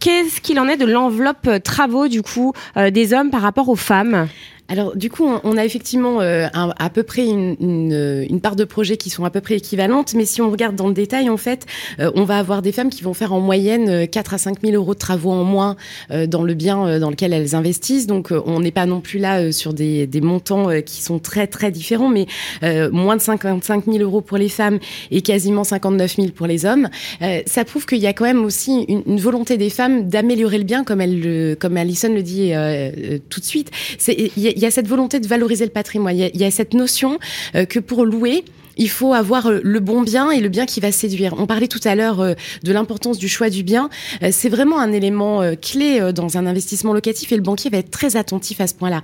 qu'est-ce qu'il en est de l'enveloppe travaux du coup euh, des hommes par rapport aux femmes? Alors du coup, on- a effectivement euh, un- à peu près une, une, euh, une part de projets qui sont à peu près équivalentes, mais si on regarde dans le détail, en fait, euh, on va avoir des femmes qui vont faire en moyenne euh, 4 à 5 000 euros de travaux en moins euh, dans le bien euh, dans lequel elles investissent. Donc euh, on n'est pas non plus là euh, sur des, des montants euh, qui sont très très différents, mais euh, moins de 55 000 euros pour les femmes et quasiment 59 000 pour les hommes. Euh, ça prouve qu'il y a quand même aussi une, une volonté des femmes d'améliorer le bien, comme elle, le, comme Alison le dit euh, euh, tout de suite. C'est il y, a- cette volonté de valoriser le patrimoine. Il y a, il y a cette notion euh, que pour louer. Il faut avoir euh, le bon bien et le bien qui va séduire. On parlait tout à l'heure euh, de l'importance du choix du bien. Euh, C'est vraiment un élément clé dans un investissement locatif et le banquier va être très attentif à ce point-là.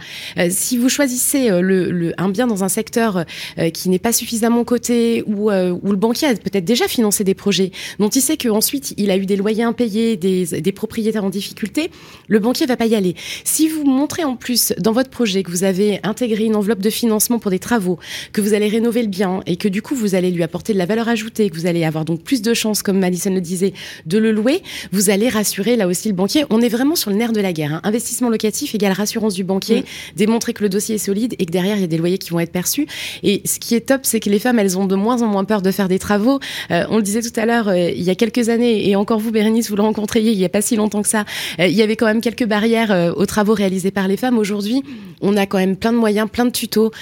Si vous choisissez le, un bien dans un secteur qui n'est pas suffisamment coté ou où le banquier a peut-être déjà financé des projets dont il sait qu'ensuite il a eu des loyers impayés, des, des propriétaires en difficulté, le banquier va pas y aller. Si vous montrez en plus dans votre projet que vous avez intégré une enveloppe de financement pour des travaux, que vous allez rénover le bien et que du coup vous allez lui apporter de la valeur ajoutée, que vous allez avoir donc plus de chances, comme Madison le disait, de le louer, vous allez rassurer là aussi le banquier. On est vraiment sur le nerf de la guerre. hein. Investissement locatif égale rassurance du banquier, démontrer que le dossier est solide et que derrière il y a des loyers qui vont être perçus. Et ce qui est top, c'est que les femmes, elles ont de moins en moins peur de faire des travaux. Euh, on le disait tout à l'heure, euh, il y a quelques années, et encore vous, Bérénice, vous le rencontriez il y a pas si longtemps que ça, euh, il y avait quand même quelques barrières aux travaux réalisés par les femmes. Aujourd'hui, on a quand même plein de moyens, plein de tutos,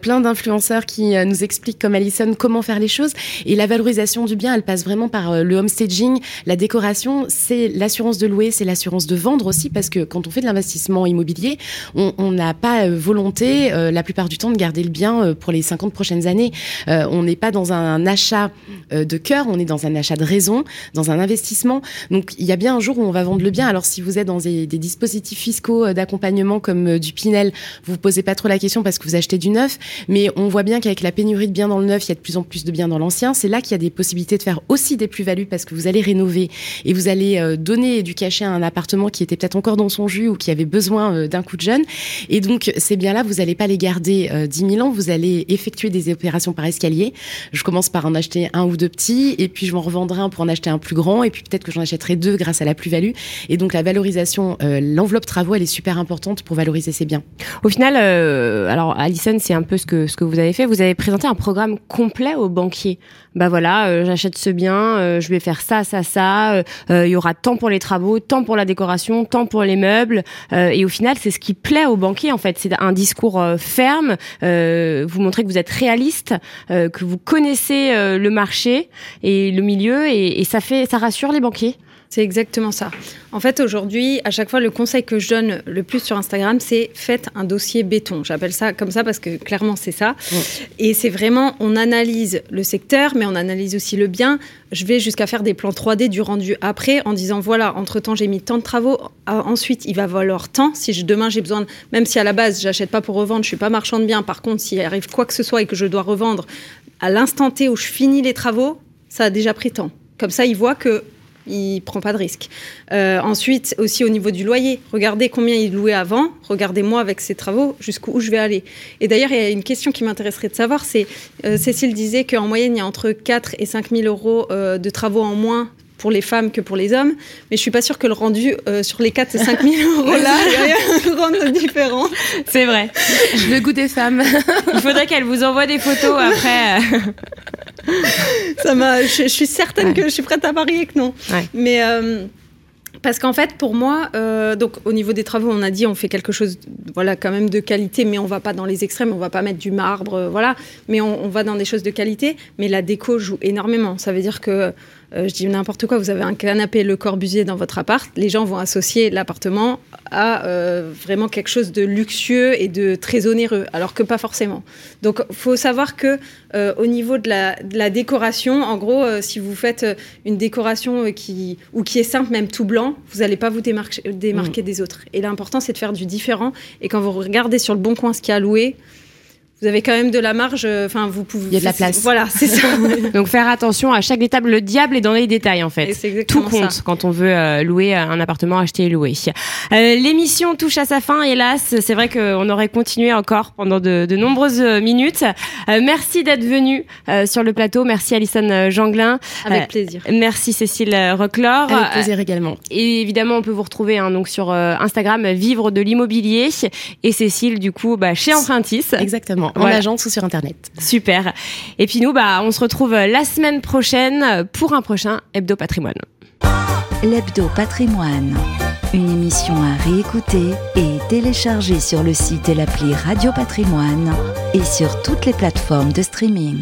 plein d'influenceurs qui nous expliquent, comme Alison, comment faire les choses. Et la valorisation du bien, elle passe vraiment par euh, le home staging, la décoration, c'est l'assurance de louer, c'est l'assurance de vendre aussi, parce que quand on fait de l'investissement immobilier, on n'a pas euh, volonté, euh, la plupart du temps, de garder le bien pour les 50 prochaines années. On n'est pas dans un achat de cœur, on est dans un achat de raison, dans un investissement. Donc il y a bien un jour où on va vendre le bien. Alors si vous êtes dans des, des dispositifs fiscaux d'accompagnement comme du Pinel, vous vous posez pas trop la question parce que vous achetez du neuf. Mais on voit bien qu'avec la pénurie de biens dans le neuf, il y a de plus en plus de biens dans l'ancien. C'est là qu'il y a des possibilités de faire aussi des plus-values parce que vous allez rénover et vous allez euh, donner du cachet à un appartement qui était peut-être encore dans son jus ou qui avait besoin euh, d'un coup de jeune. Et donc ces biens-là, vous n'allez pas les garder euh, 10 000 ans, vous allez effectuer des opérations par escalier. Je commence par en acheter un ou deux petits, et puis je m'en revendrai un pour en acheter un plus grand, et puis peut-être que j'en achèterai deux grâce à la plus-value. Et donc la valorisation, l'enveloppe travaux, elle est super importante pour valoriser ses biens. Au final, alors Alison, c'est un peu ce que ce que vous avez fait. Vous avez présenté un programme complet aux banquiers. Bah voilà, euh, j'achète ce bien, euh, je vais faire ça, ça, ça. euh, euh, Il y aura tant pour les travaux, tant pour la décoration, tant pour les meubles. euh, et au final, c'est ce qui plaît aux banquiers en fait. C'est un discours ferme. vous montrez que vous êtes réaliste, que vous connaissez le marché et le milieu, et, et ça fait, ça rassure les banquiers. C'est exactement ça. En fait, aujourd'hui, à chaque fois, le conseil que je donne le plus sur Instagram, c'est faites un dossier béton. J'appelle ça comme ça parce que clairement, c'est ça. Et c'est vraiment, on analyse le secteur, mais on analyse aussi le bien. Je vais jusqu'à faire des plans 3D du rendu après en disant voilà, entre-temps, j'ai mis tant de travaux. Ah, Ensuite, il va valoir tant. Si je- demain, j'ai besoin, de- même si à la base, j'achète pas pour revendre, je suis pas marchand de biens. Par contre, s'il arrive quoi que ce soit et que je dois revendre à l'instant T où je finis les travaux, ça a déjà pris tant. Comme ça, il voit que il prend pas de risque. Euh, ensuite, aussi au niveau du loyer, regardez combien il louait avant, regardez moi avec ses travaux, jusqu'où je vais aller. Et d'ailleurs, il y a une question qui m'intéresserait de savoir, c'est euh, Cécile disait qu'en moyenne, il y a entre 4 et 5 000 euros euh, de travaux en moins pour les femmes que pour les hommes, mais je suis pas sûre que le rendu euh, sur les 4 et 5 000 euros là, grand [laughs] différent. C'est vrai. Le goût des femmes. Il faudrait qu'elle vous envoie des photos après. Ça m'a, je, je suis certaine Ouais. que je suis prête à parier que non. Ouais. Mais euh, parce qu'en fait, pour moi, euh, donc au niveau des travaux, on a dit on fait quelque chose, voilà, quand même de qualité, mais on va pas dans les extrêmes, on va pas mettre du marbre, voilà, mais on, on va dans des choses de qualité. Mais la déco joue énormément. Ça veut dire que euh, je dis n'importe quoi, vous avez un canapé Le Corbusier dans votre appart, les gens vont associer l'appartement à euh, vraiment quelque chose de luxueux et de très onéreux, alors que pas forcément. Donc, faut savoir que euh, au niveau de la, de la décoration, en gros, si vous faites une décoration qui ou qui est simple, même tout blanc, vous n'allez pas vous démarquer, démarquer des autres. Et l'important, c'est de faire du différent. Et quand vous regardez sur le bon coin ce qui a loué, vous avez quand même de la marge. euh, Enfin, vous pouvez. Il y a de la place. Voilà, c'est ça. [laughs] Donc faire attention à chaque détail. Le diable est dans les détails en fait. Tout exactement compte ça. quand on veut euh, louer un appartement, acheter et louer. Euh, L'émission touche à sa fin, hélas. C'est vrai qu'on aurait continué encore pendant de, de nombreuses euh, minutes. Euh, merci d'être venu euh, sur le plateau. Merci Alison euh, Janglin. Avec Euh, plaisir. Merci Cécile euh, Roclor. Avec plaisir également. Et évidemment, on peut vous retrouver hein, donc sur euh, Instagram Vivre de l'immobilier et Cécile du coup bah, chez Empruntis. Exactement. En Voilà. agence ou sur Internet. Super. Et puis nous, bah, on se retrouve la semaine prochaine pour un prochain Hebdo Patrimoine. L'Hebdo Patrimoine. Une émission à réécouter et télécharger sur le site et l'appli Radio Patrimoine et sur toutes les plateformes de streaming.